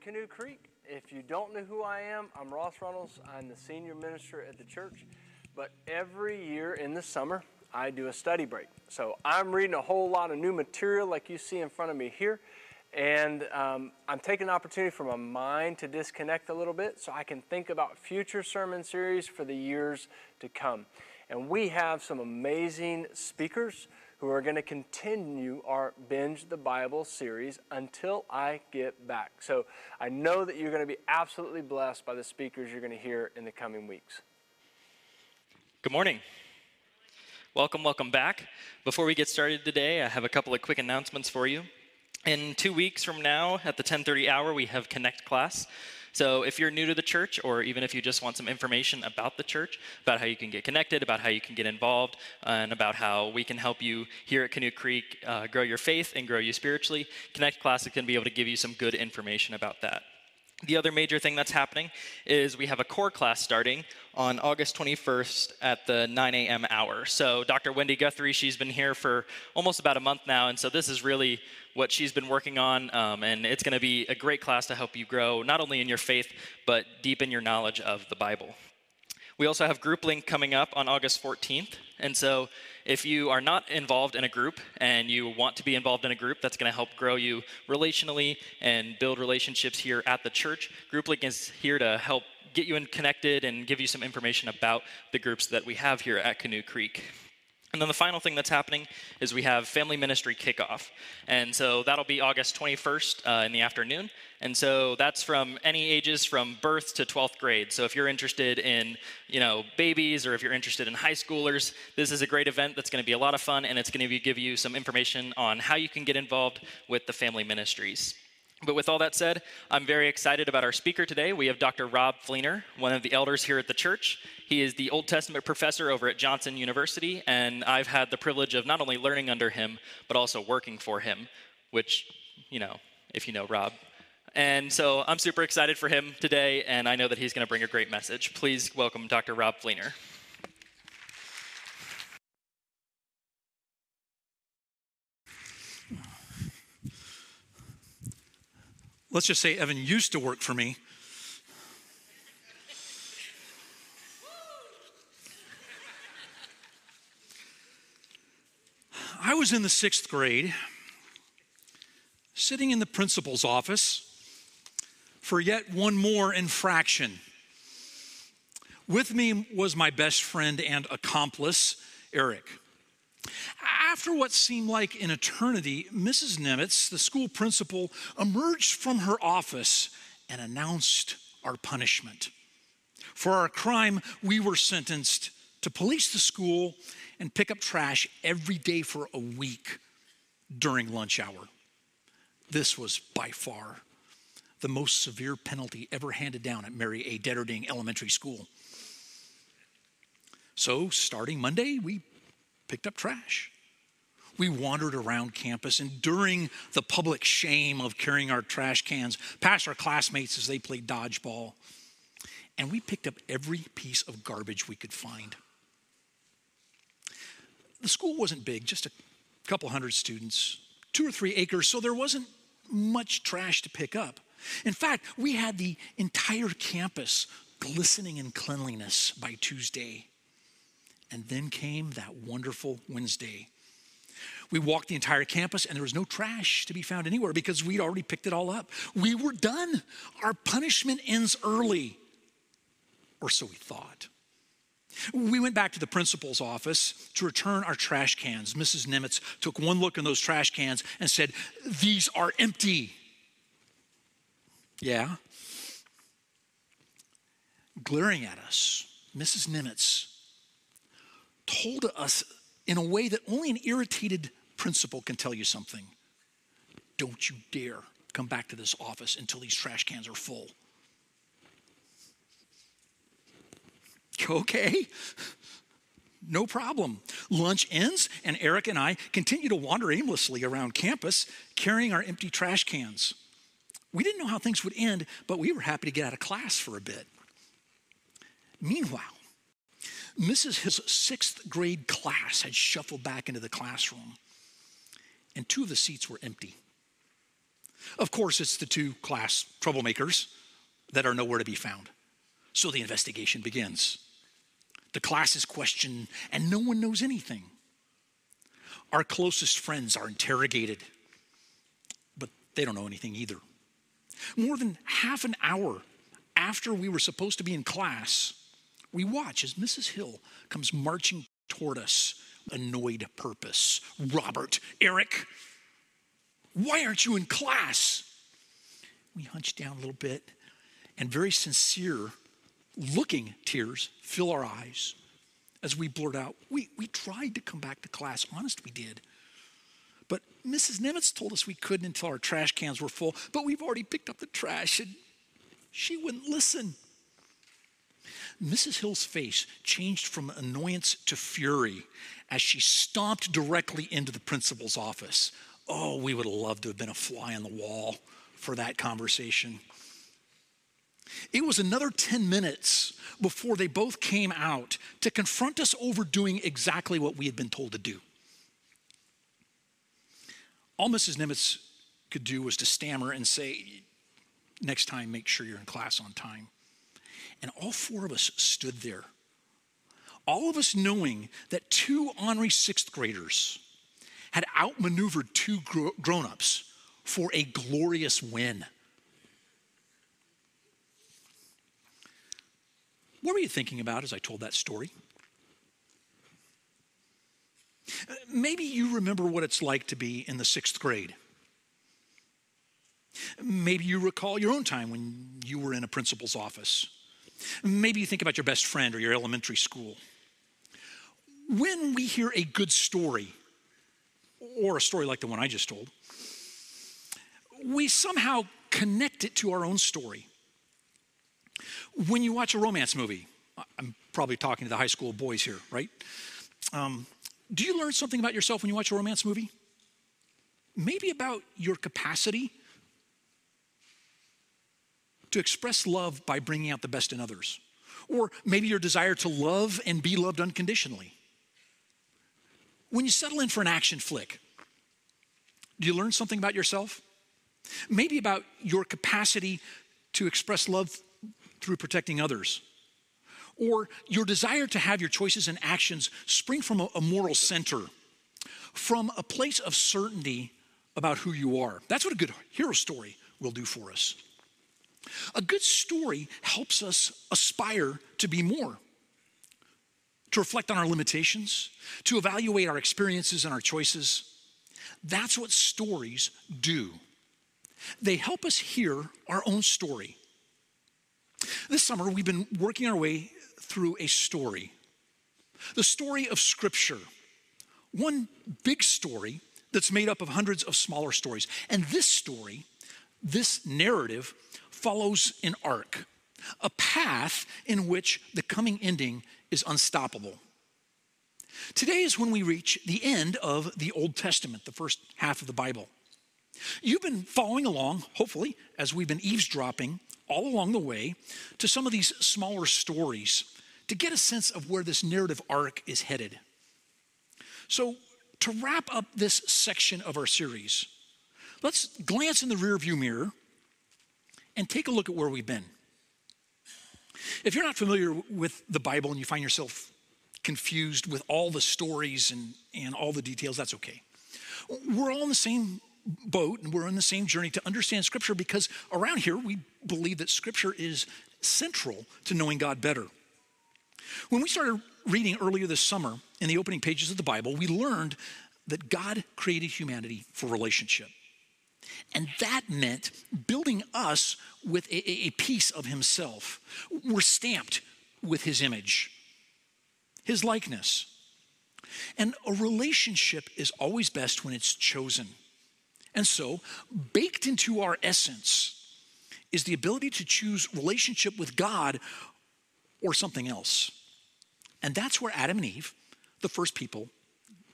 Canoe Creek. If you don't know who I am, I'm Ross Runnels. I'm the senior minister at the church. But every year in the summer, I do a study break. So I'm reading a whole lot of new material like you see in front of me here. And um, I'm taking an opportunity for my mind to disconnect a little bit so I can think about future sermon series for the years to come. And we have some amazing speakers who are going to continue our Binge the Bible series until I get back. So I know that you're going to be absolutely blessed by the speakers you're going to hear in the coming weeks. Good morning. Welcome, welcome back. Before we get started today, I have a couple of quick announcements for you. In two weeks from now, at the 10:30 hour, we have Connect class. So if you're new to the church, or even if you just want some information about the church, about how you can get connected, about how you can get involved, and about how we can help you here at Canoe Creek uh, grow your faith and grow you spiritually, Connect Classic can be able to give you some good information about that. The other major thing that's happening is we have a core class starting on August 21st at the 9 a.m. hour. So, Dr. Wendy Guthrie, she's been here for almost about a month now, and so this is really what she's been working on, um, and it's going to be a great class to help you grow not only in your faith, but deepen your knowledge of the Bible. We also have Group Link coming up on August 14th, and so if you are not involved in a group and you want to be involved in a group that's going to help grow you relationally and build relationships here at the church, Group Link is here to help get you in connected and give you some information about the groups that we have here at Canoe Creek. And then the final thing that's happening is we have family ministry kickoff. And so that'll be August 21st uh, in the afternoon. And so that's from any ages from birth to 12th grade. So if you're interested in, you know, babies or if you're interested in high schoolers, this is a great event that's going to be a lot of fun and it's going to give you some information on how you can get involved with the family ministries. But with all that said, I'm very excited about our speaker today. We have Dr. Rob Fleener, one of the elders here at the church. He is the Old Testament professor over at Johnson University, and I've had the privilege of not only learning under him, but also working for him, which, you know, if you know Rob. And so I'm super excited for him today, and I know that he's going to bring a great message. Please welcome Dr. Rob Fleener. Let's just say Evan used to work for me. I was in the sixth grade, sitting in the principal's office for yet one more infraction. With me was my best friend and accomplice, Eric. After what seemed like an eternity, Mrs. Nimitz, the school principal, emerged from her office and announced our punishment. For our crime, we were sentenced to police the school and pick up trash every day for a week during lunch hour. This was by far the most severe penalty ever handed down at Mary A. Detterding Elementary School. So, starting Monday, we picked up trash. We wandered around campus, enduring the public shame of carrying our trash cans past our classmates as they played dodgeball. And we picked up every piece of garbage we could find. The school wasn't big, just a couple hundred students, two or three acres, so there wasn't much trash to pick up. In fact, we had the entire campus glistening in cleanliness by Tuesday. And then came that wonderful Wednesday. We walked the entire campus and there was no trash to be found anywhere because we'd already picked it all up. We were done. Our punishment ends early, or so we thought. We went back to the principal's office to return our trash cans. Mrs. Nimitz took one look in those trash cans and said, These are empty. Yeah. Glaring at us, Mrs. Told us in a way that only an irritated principal can tell you something. Don't you dare come back to this office until these trash cans are full. Okay, no problem. Lunch ends, and Eric and I continue to wander aimlessly around campus carrying our empty trash cans. We didn't know how things would end, but we were happy to get out of class for a bit. Meanwhile, Mrs. Hill's sixth grade class had shuffled back into the classroom, and two of the seats were empty. Of course, it's the two class troublemakers that are nowhere to be found. So the investigation begins. The class is questioned, and no one knows anything. Our closest friends are interrogated, but they don't know anything either. More than half an hour after we were supposed to be in class, we watch as Mrs. Hill comes marching toward us, annoyed purpose. Robert, Eric, why aren't you in class? We hunch down a little bit, and very sincere looking tears fill our eyes as we blurt out, we, we tried to come back to class. Honest, we did. But Mrs. Nimitz told us we couldn't until our trash cans were full, but we've already picked up the trash and she wouldn't listen. Mrs. Hill's face changed from annoyance to fury as she stomped directly into the principal's office. Oh, we would have loved to have been a fly on the wall for that conversation. It was another 10 minutes before they both came out to confront us over doing exactly what we had been told to do. All Mrs. Nimitz could do was to stammer and say, Next time, make sure you're in class on time. And all four of us stood there, all of us knowing that two ornery sixth graders had outmaneuvered two grown ups for a glorious win. What were you thinking about as I told that story? Maybe you remember what it's like to be in the sixth grade. Maybe you recall your own time when you were in a principal's office. Maybe you think about your best friend or your elementary school. When we hear a good story, or a story like the one I just told, we somehow connect it to our own story. When you watch a romance movie, I'm probably talking to the high school boys here, right? Um, do you learn something about yourself when you watch a romance movie? Maybe about your capacity to express love by bringing out the best in others. Or maybe your desire to love and be loved unconditionally. When you settle in for an action flick, do you learn something about yourself? Maybe about your capacity to express love through protecting others. Or your desire to have your choices and actions spring from a, moral center, from a place of certainty about who you are. That's what a good hero story will do for us. A good story helps us aspire to be more, to reflect on our limitations, to evaluate our experiences and our choices. That's what stories do. They help us hear our own story this summer, we've been working our way through a story the story of Scripture. One big story that's made up of hundreds of smaller stories. And this story, this narrative, follows an arc, a path in which the coming ending is unstoppable. Today is when we reach the end of the Old Testament, the first half of the Bible. You've been following along, hopefully, as we've been eavesdropping all along the way to some of these smaller stories to get a sense of where this narrative arc is headed. So, to wrap up this section of our series, let's glance in the rearview mirror and take a look at where we've been. If you're not familiar with the Bible and you find yourself confused with all the stories and, and all the details, that's okay. We're all in the same boat and we're on the same journey to understand Scripture because around here we believe that Scripture is central to knowing God better. When we started reading earlier this summer in the opening pages of the Bible, we learned that God created humanity for relationship. And that meant building us with a, a, piece of Himself. We're stamped with His image, His likeness. And a relationship is always best when it's chosen. And so, baked into our essence is the ability to choose relationship with God or something else. And that's where Adam and Eve, the first people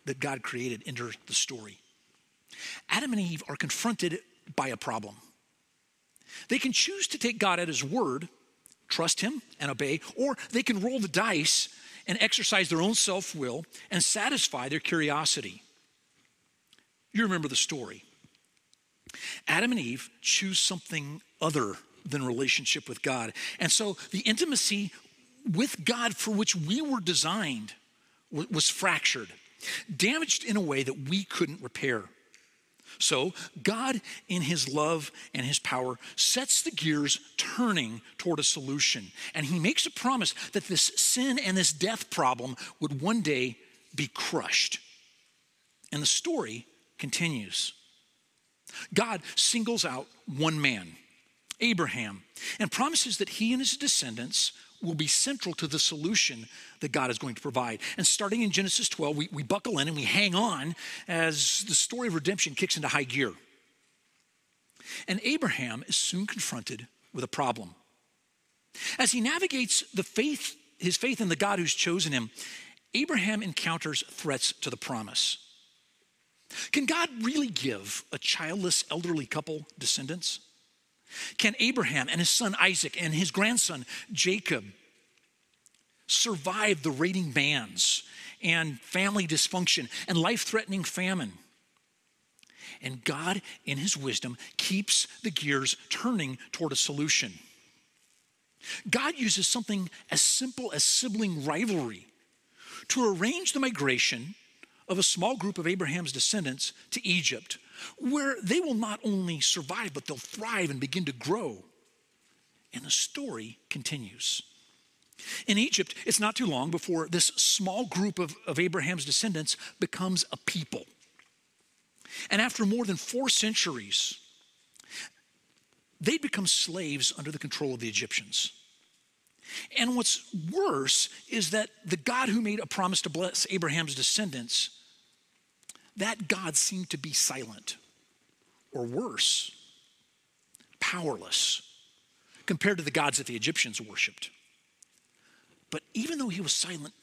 that God created, enter the story. Adam and Eve are confronted by a problem. They can choose to take God at his word, trust him and obey, or they can roll the dice and exercise their own self will and satisfy their curiosity. You remember the story. Adam and Eve choose something other than relationship with God. And so the intimacy with God for which we were designed was fractured, damaged in a way that we couldn't repair. So, God, in His love and His power, sets the gears turning toward a solution. And He makes a promise that this sin and this death problem would one day be crushed. And the story continues. God singles out one man, Abraham, and promises that he and his descendants will be central to the solution that God is going to provide. And starting in Genesis 12, we, we buckle in and we hang on as the story of redemption kicks into high gear. And Abraham is soon confronted with a problem. As he navigates the faith, his faith in the God who's chosen him, Abraham encounters threats to the promise. Can God really give a childless elderly couple descendants? Can Abraham and his son Isaac and his grandson Jacob survive the raiding bands and family dysfunction and life threatening famine? And God, in his wisdom, keeps the gears turning toward a solution. God uses something as simple as sibling rivalry to arrange the migration of a small group of Abraham's descendants to Egypt, where they will not only survive, but they'll thrive and begin to grow. And the story continues. In Egypt, it's not too long before this small group of, of Abraham's descendants becomes a people. And after more than four centuries, they'd become slaves under the control of the Egyptians. And what's worse is that the God who made a promise to bless Abraham's descendants that God seemed to be silent, or worse, powerless compared to the gods that the Egyptians worshiped. But even though he was silent,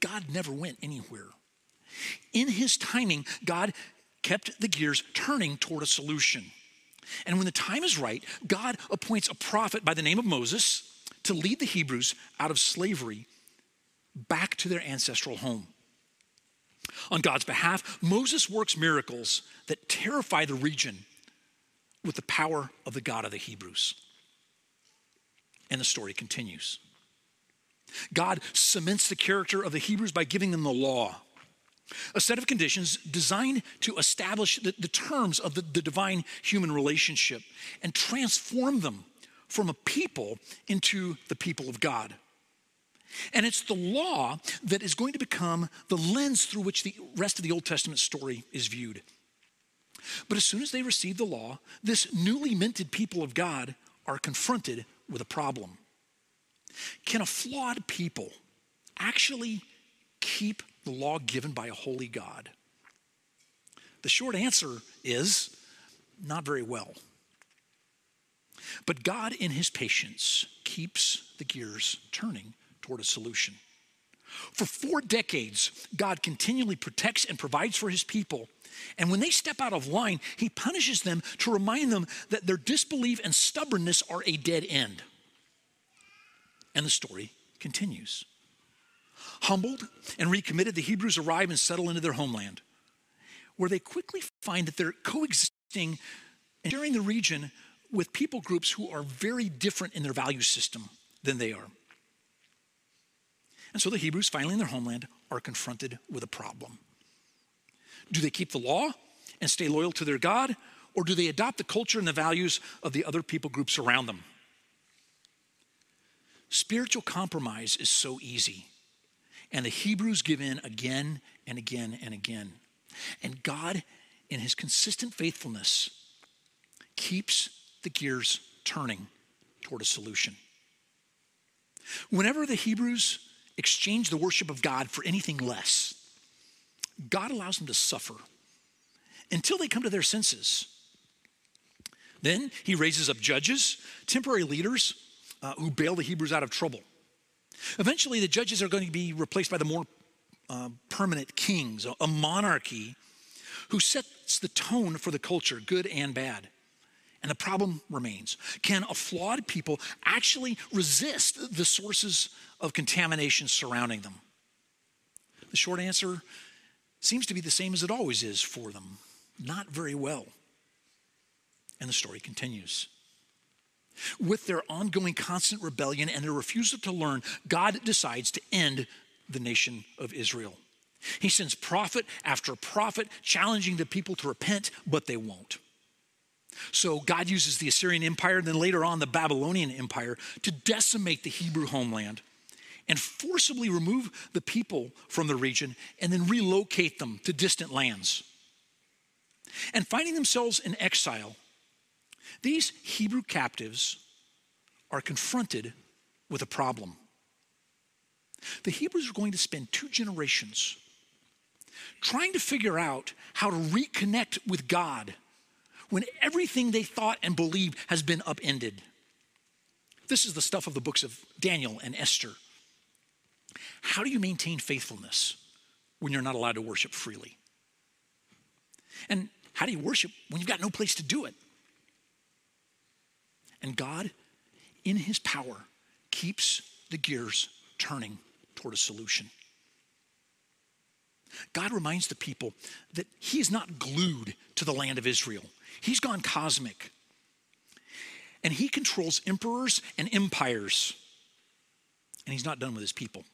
God never went anywhere. In his timing, God kept the gears turning toward a solution. And when the time is right, God appoints a prophet by the name of Moses to lead the Hebrews out of slavery back to their ancestral home. On God's behalf, Moses works miracles that terrify the region with the power of the God of the Hebrews. And the story continues. God cements the character of the Hebrews by giving them the law, a set of conditions designed to establish the, the terms of the, the divine human relationship and transform them from a people into the people of God. And it's the law that is going to become the lens through which the rest of the Old Testament story is viewed. But as soon as they receive the law, this newly minted people of God are confronted with a problem. Can a flawed people actually keep the law given by a holy God? The short answer is not very well. But God, in his patience, keeps the gears turning toward a solution. For four decades, God continually protects and provides for his people. And when they step out of line, he punishes them to remind them that their disbelief and stubbornness are a dead end. And the story continues. Humbled and recommitted, the Hebrews arrive and settle into their homeland, where they quickly find that they're coexisting and sharing the region with people groups who are very different in their value system than they are. And so the Hebrews, finally in their homeland, are confronted with a problem. Do they keep the law and stay loyal to their God, or do they adopt the culture and the values of the other people groups around them? Spiritual compromise is so easy, and the Hebrews give in again and again and again. And God, in his consistent faithfulness, keeps the gears turning toward a solution. Whenever the Hebrews exchange the worship of God for anything less. God allows them to suffer until they come to their senses. Then he raises up judges, temporary leaders uh, who bail the Hebrews out of trouble. Eventually, the judges are going to be replaced by the more uh, permanent kings, a, a monarchy who sets the tone for the culture, good and bad. And the problem remains can a flawed people actually resist the sources of contamination surrounding them? The short answer seems to be the same as it always is for them not very well. And the story continues. With their ongoing constant rebellion and their refusal to learn, God decides to end the nation of Israel. He sends prophet after prophet challenging the people to repent, but they won't. So God uses the Assyrian Empire, and then later on the Babylonian Empire, to decimate the Hebrew homeland and forcibly remove the people from the region and then relocate them to distant lands. And finding themselves in exile, these Hebrew captives are confronted with a problem. The Hebrews are going to spend two generations trying to figure out how to reconnect with God when everything they thought and believed has been upended. This is the stuff of the books of Daniel and Esther. How do you maintain faithfulness when you're not allowed to worship freely? And how do you worship when you've got no place to do it? And God, in His power, keeps the gears turning toward a solution. God reminds the people that He is not glued to the land of Israel, He's gone cosmic. And He controls emperors and empires. And He's not done with His people.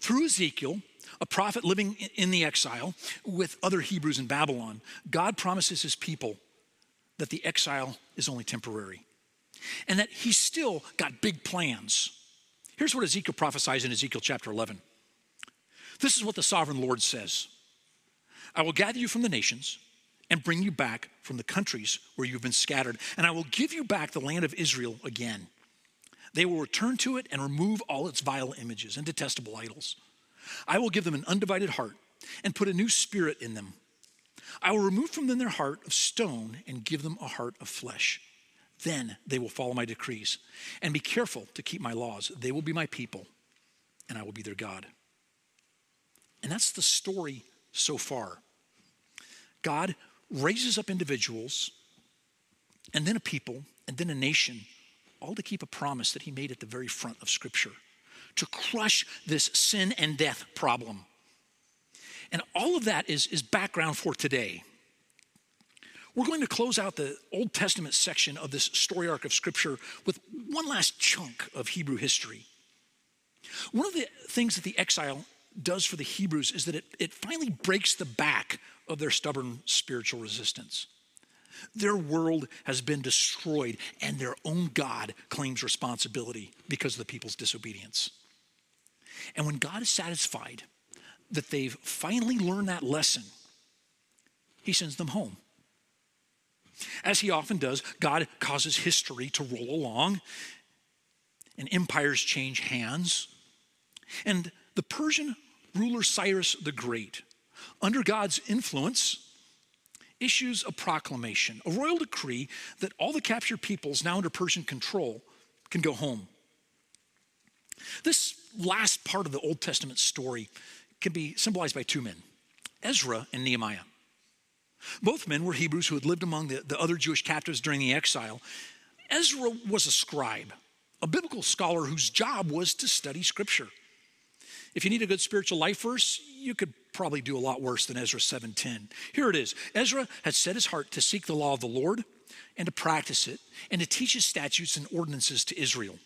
Through Ezekiel, a prophet living in the exile with other Hebrews in Babylon, God promises His people that the exile is only temporary and that He's still got big plans. Here's what Ezekiel prophesies in Ezekiel chapter 11. This is what the sovereign Lord says I will gather you from the nations and bring you back from the countries where you've been scattered, and I will give you back the land of Israel again. They will return to it and remove all its vile images and detestable idols. I will give them an undivided heart and put a new spirit in them. I will remove from them their heart of stone and give them a heart of flesh. Then they will follow my decrees and be careful to keep my laws. They will be my people, and I will be their God. And that's the story so far. God raises up individuals, and then a people, and then a nation, all to keep a promise that He made at the very front of Scripture to crush this sin and death problem. And all of that is, is background for today. We're going to close out the Old Testament section of this story arc of Scripture with one last chunk of Hebrew history. One of the things that the exile does for the Hebrews is that it, it finally breaks the back of their stubborn spiritual resistance. Their world has been destroyed, and their own God claims responsibility because of the people's disobedience. And when God is satisfied that they've finally learned that lesson, He sends them home. As He often does, God causes history to roll along, and empires change hands. And the Persian ruler Cyrus the Great, under God's influence, issues a proclamation, a royal decree that all the captured peoples now under Persian control can go home. This last part of the Old Testament story can be symbolized by two men Ezra and Nehemiah. Both men were Hebrews who had lived among the, the other Jewish captives during the exile. Ezra was a scribe, a biblical scholar whose job was to study scripture. If you need a good spiritual life verse, you could probably do a lot worse than Ezra 7:10. Here it is. Ezra had set his heart to seek the law of the Lord and to practice it and to teach his statutes and ordinances to Israel.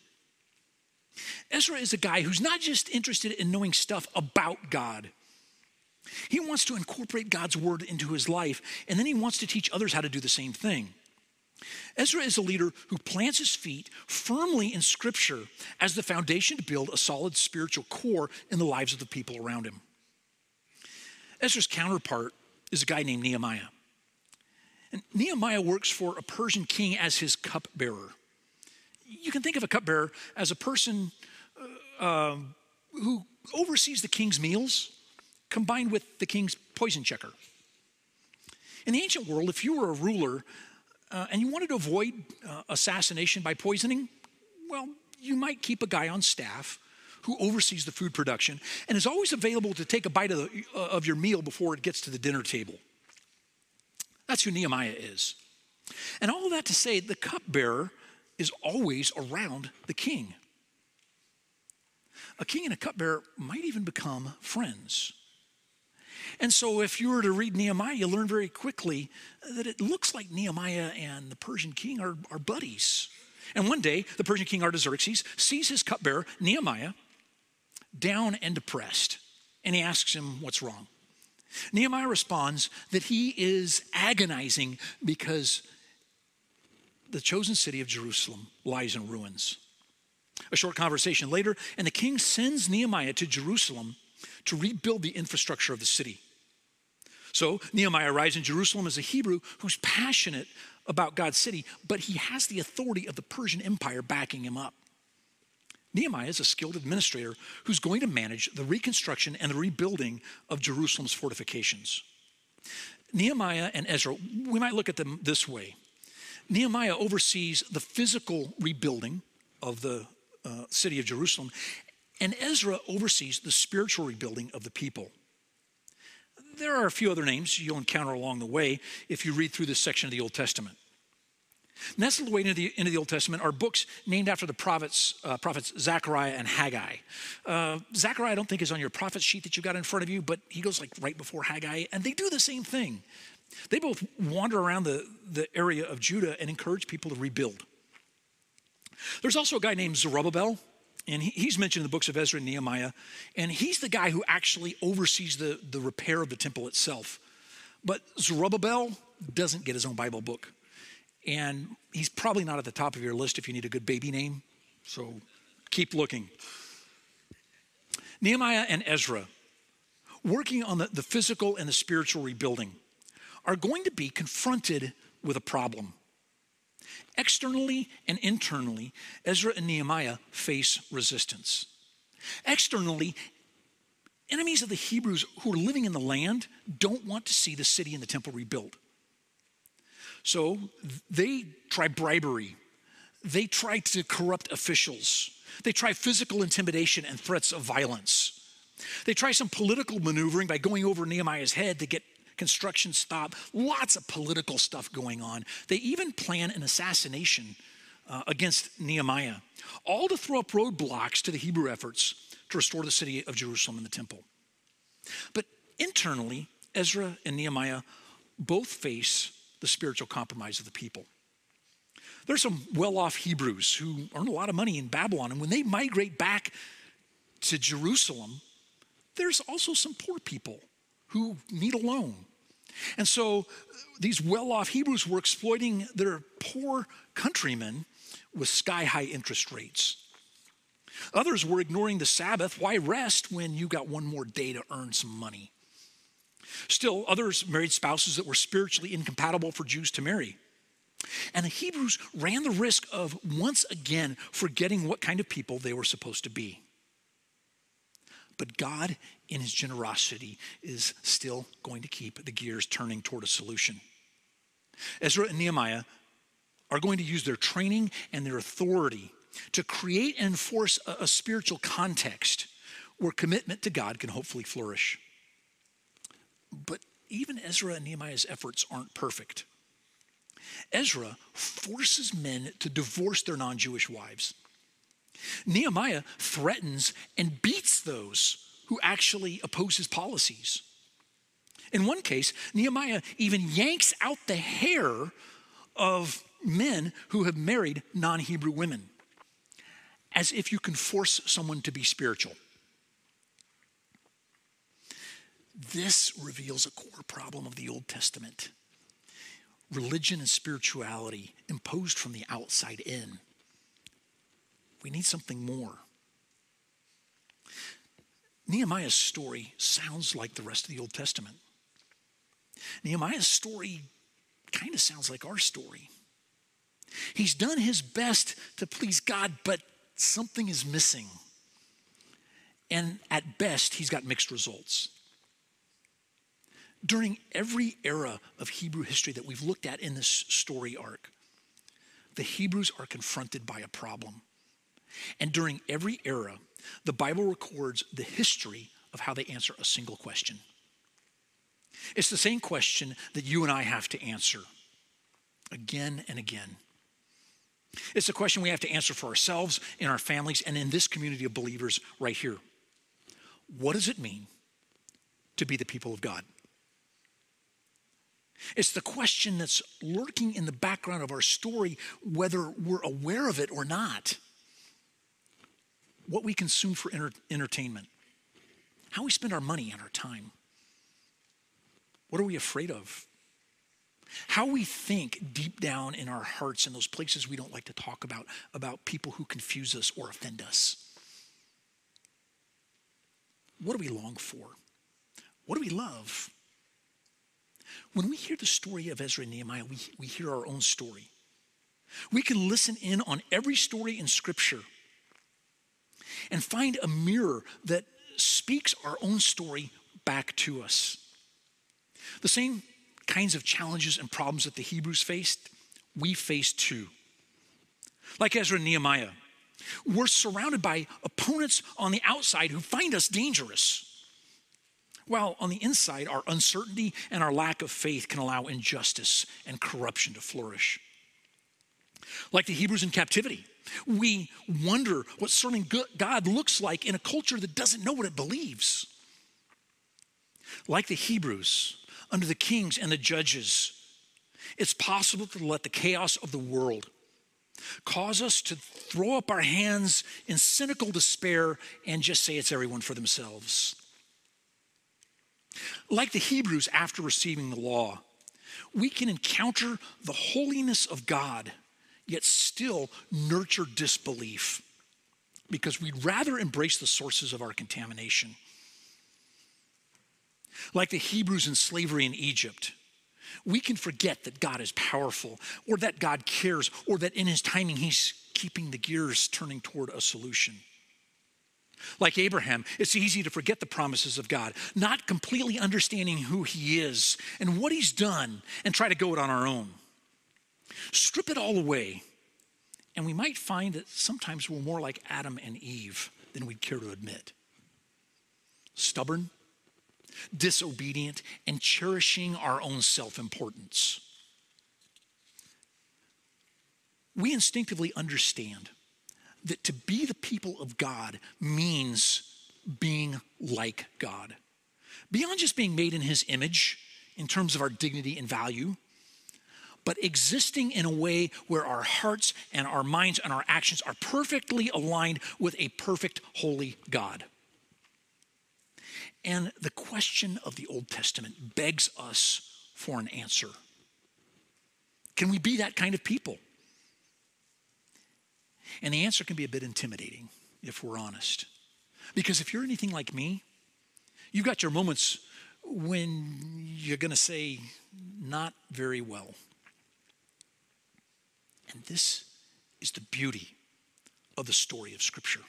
Ezra is a guy who's not just interested in knowing stuff about God. He wants to incorporate God's word into his life, and then he wants to teach others how to do the same thing. Ezra is a leader who plants his feet firmly in Scripture as the foundation to build a solid spiritual core in the lives of the people around him. Ezra's counterpart is a guy named Nehemiah. And Nehemiah works for a Persian king as his cupbearer. You can think of a cupbearer as a person uh, um, who oversees the king's meals combined with the king's poison checker. In the ancient world, if you were a ruler, uh, and you wanted to avoid uh, assassination by poisoning, well, you might keep a guy on staff who oversees the food production and is always available to take a bite of, the, uh, of your meal before it gets to the dinner table. That's who Nehemiah is. And all that to say, the cupbearer is always around the king. A king and a cupbearer might even become friends. And so, if you were to read Nehemiah, you learn very quickly that it looks like Nehemiah and the Persian king are, are buddies. And one day, the Persian king Artaxerxes sees his cupbearer, Nehemiah, down and depressed, and he asks him what's wrong. Nehemiah responds that he is agonizing because the chosen city of Jerusalem lies in ruins. A short conversation later, and the king sends Nehemiah to Jerusalem to rebuild the infrastructure of the city. So Nehemiah arrives in Jerusalem as a Hebrew who's passionate about God's city, but he has the authority of the Persian Empire backing him up. Nehemiah is a skilled administrator who's going to manage the reconstruction and the rebuilding of Jerusalem's fortifications. Nehemiah and Ezra, we might look at them this way Nehemiah oversees the physical rebuilding of the uh, city of Jerusalem, and Ezra oversees the spiritual rebuilding of the people. There are a few other names you'll encounter along the way if you read through this section of the Old Testament. Nestled away into the, into the Old Testament are books named after the prophets, uh, prophets Zechariah and Haggai. Uh, Zechariah, I don't think, is on your prophet sheet that you got in front of you, but he goes like right before Haggai, and they do the same thing. They both wander around the, the area of Judah and encourage people to rebuild. There's also a guy named Zerubbabel, and he, he's mentioned in the books of Ezra and Nehemiah, and he's the guy who actually oversees the, the repair of the temple itself. But Zerubbabel doesn't get his own Bible book. And he's probably not at the top of your list if you need a good baby name. So keep looking. Nehemiah and Ezra, working on the, the physical and the spiritual rebuilding, are going to be confronted with a problem. Externally and internally, Ezra and Nehemiah face resistance. Externally, enemies of the Hebrews who are living in the land don't want to see the city and the temple rebuilt. So they try bribery, they try to corrupt officials, they try physical intimidation and threats of violence. They try some political maneuvering by going over Nehemiah's head to get construction stopped. Lots of political stuff going on. They even plan an assassination uh, against Nehemiah, all to throw up roadblocks to the Hebrew efforts to restore the city of Jerusalem and the temple. But internally, Ezra and Nehemiah both face the spiritual compromise of the people. There's some well off Hebrews who earn a lot of money in Babylon, and when they migrate back to Jerusalem, there's also some poor people who need a loan. And so uh, these well off Hebrews were exploiting their poor countrymen with sky high interest rates. Others were ignoring the Sabbath. Why rest when you got one more day to earn some money? Still, others married spouses that were spiritually incompatible for Jews to marry. And the Hebrews ran the risk of once again forgetting what kind of people they were supposed to be. But God, in His generosity, is still going to keep the gears turning toward a solution. Ezra and Nehemiah are going to use their training and their authority to create and enforce a, a spiritual context where commitment to God can hopefully flourish. But even Ezra and Nehemiah's efforts aren't perfect. Ezra forces men to divorce their non Jewish wives. Nehemiah threatens and beats those who actually oppose his policies. In one case, Nehemiah even yanks out the hair of men who have married non Hebrew women, as if you can force someone to be spiritual. This reveals a core problem of the Old Testament religion and spirituality imposed from the outside in. We need something more. Nehemiah's story sounds like the rest of the Old Testament. Nehemiah's story kind of sounds like our story. He's done his best to please God, but something is missing. And at best, he's got mixed results during every era of Hebrew history that we've looked at in this story arc, the Hebrews are confronted by a problem. And during every era, the Bible records the history of how they answer a single question. It's the same question that you and I have to answer again and again. It's a question we have to answer for ourselves, in our families, and in this community of believers right here. What does it mean to be the people of God? It's the question that's lurking in the background of our story, whether we're aware of it or not. What we consume for enter- entertainment, how we spend our money and our time. What are we afraid of? How we think deep down in our hearts in those places we don't like to talk about, about people who confuse us or offend us. What do we long for? What do we love? When we hear the story of Ezra and Nehemiah, we, we hear our own story. We can listen in on every story in Scripture and find a mirror that speaks our own story back to us. The same kinds of challenges and problems that the Hebrews faced, we face too. Like Ezra and Nehemiah, we're surrounded by opponents on the outside who find us dangerous. While on the inside, our uncertainty and our lack of faith can allow injustice and corruption to flourish. Like the Hebrews in captivity, we wonder what serving God looks like in a culture that doesn't know what it believes. Like the Hebrews, under the kings and the judges, it's possible to let the chaos of the world cause us to throw up our hands in cynical despair and just say it's everyone for themselves. Like the Hebrews after receiving the law, we can encounter the holiness of God, yet still nurture disbelief because we'd rather embrace the sources of our contamination. Like the Hebrews in slavery in Egypt, we can forget that God is powerful or that God cares or that in his timing he's keeping the gears turning toward a solution. Like Abraham, it's easy to forget the promises of God, not completely understanding who he is and what he's done, and try to go it on our own. Strip it all away, and we might find that sometimes we're more like Adam and Eve than we'd care to admit. Stubborn, disobedient, and cherishing our own self importance. We instinctively understand that to be the people of God means being like God. Beyond just being made in his image in terms of our dignity and value, but existing in a way where our hearts and our minds and our actions are perfectly aligned with a perfect, holy God. And the question of the Old Testament begs us for an answer. Can we be that kind of people? And the answer can be a bit intimidating if we're honest. Because if you're anything like me, you've got your moments when you're going to say, not very well. And this is the beauty of the story of Scripture.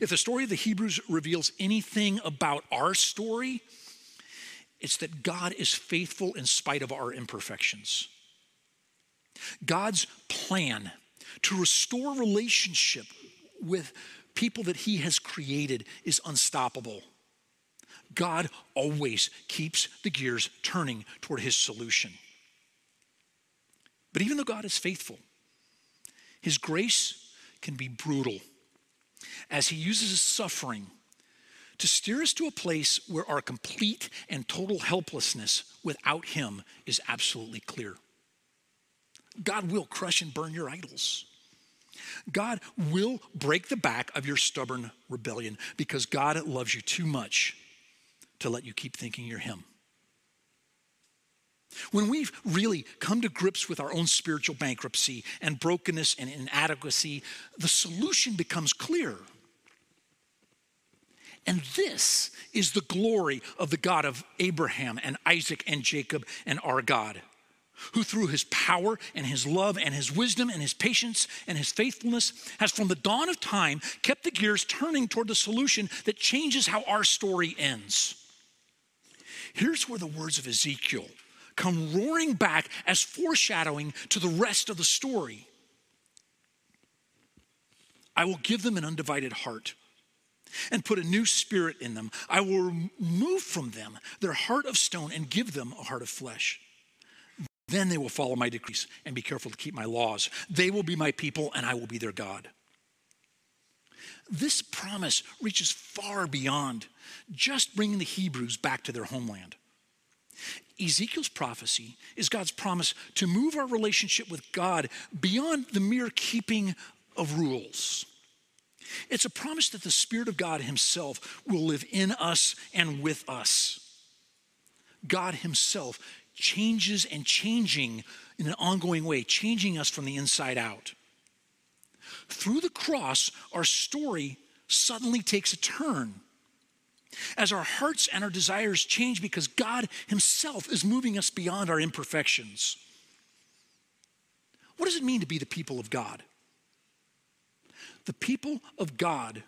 If the story of the Hebrews reveals anything about our story, it's that God is faithful in spite of our imperfections. God's plan to restore relationship with people that He has created is unstoppable. God always keeps the gears turning toward His solution. But even though God is faithful, His grace can be brutal as He uses his suffering to steer us to a place where our complete and total helplessness without Him is absolutely clear. God will crush and burn your idols. God will break the back of your stubborn rebellion because God loves you too much to let you keep thinking you're Him. When we've really come to grips with our own spiritual bankruptcy and brokenness and inadequacy, the solution becomes clear. And this is the glory of the God of Abraham and Isaac and Jacob and our God who through his power and his love and his wisdom and his patience and his faithfulness has from the dawn of time kept the gears turning toward the solution that changes how our story ends. Here's where the words of Ezekiel come roaring back as foreshadowing to the rest of the story. I will give them an undivided heart and put a new spirit in them. I will remove from them their heart of stone and give them a heart of flesh. Then they will follow my decrees and be careful to keep my laws. They will be my people, and I will be their God. this promise reaches far beyond just bringing the Hebrews back to their homeland. Ezekiel's prophecy is God's promise to move our relationship with God beyond the mere keeping of rules. It's a promise that the Spirit of God Himself will live in us and with us. God Himself changes and changing in an ongoing way, changing us from the inside out. Through the cross, our story suddenly takes a turn. As our hearts and our desires change because God Himself is moving us beyond our imperfections. What does it mean to be the people of God? The people of God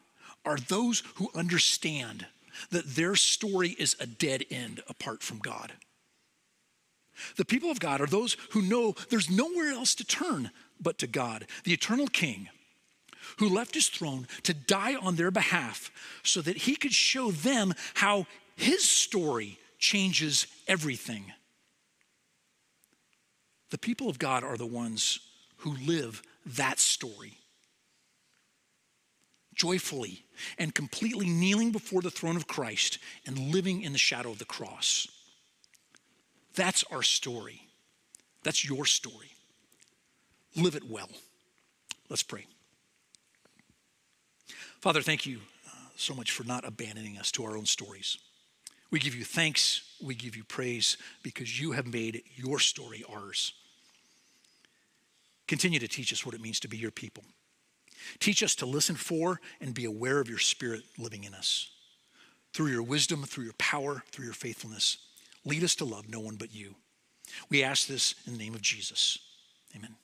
are those who understand that their story is a dead end apart from God. The people of God are those who know there's nowhere else to turn but to God, the eternal King, who left his throne to die on their behalf so that he could show them how his story changes everything. The people of God are the ones who live that story. Joyfully and completely kneeling before the throne of Christ and living in the shadow of the cross. That's our story. That's your story. Live it well. Let's pray. Father, thank you uh, so much for not abandoning us to our own stories. We give you thanks, we give you praise because you have made your story ours. Continue to teach us what it means to be your people. Teach us to listen for and be aware of your spirit living in us. Through your wisdom, through your power, through your faithfulness, lead us to love no one but you. We ask this in the name of Jesus. Amen.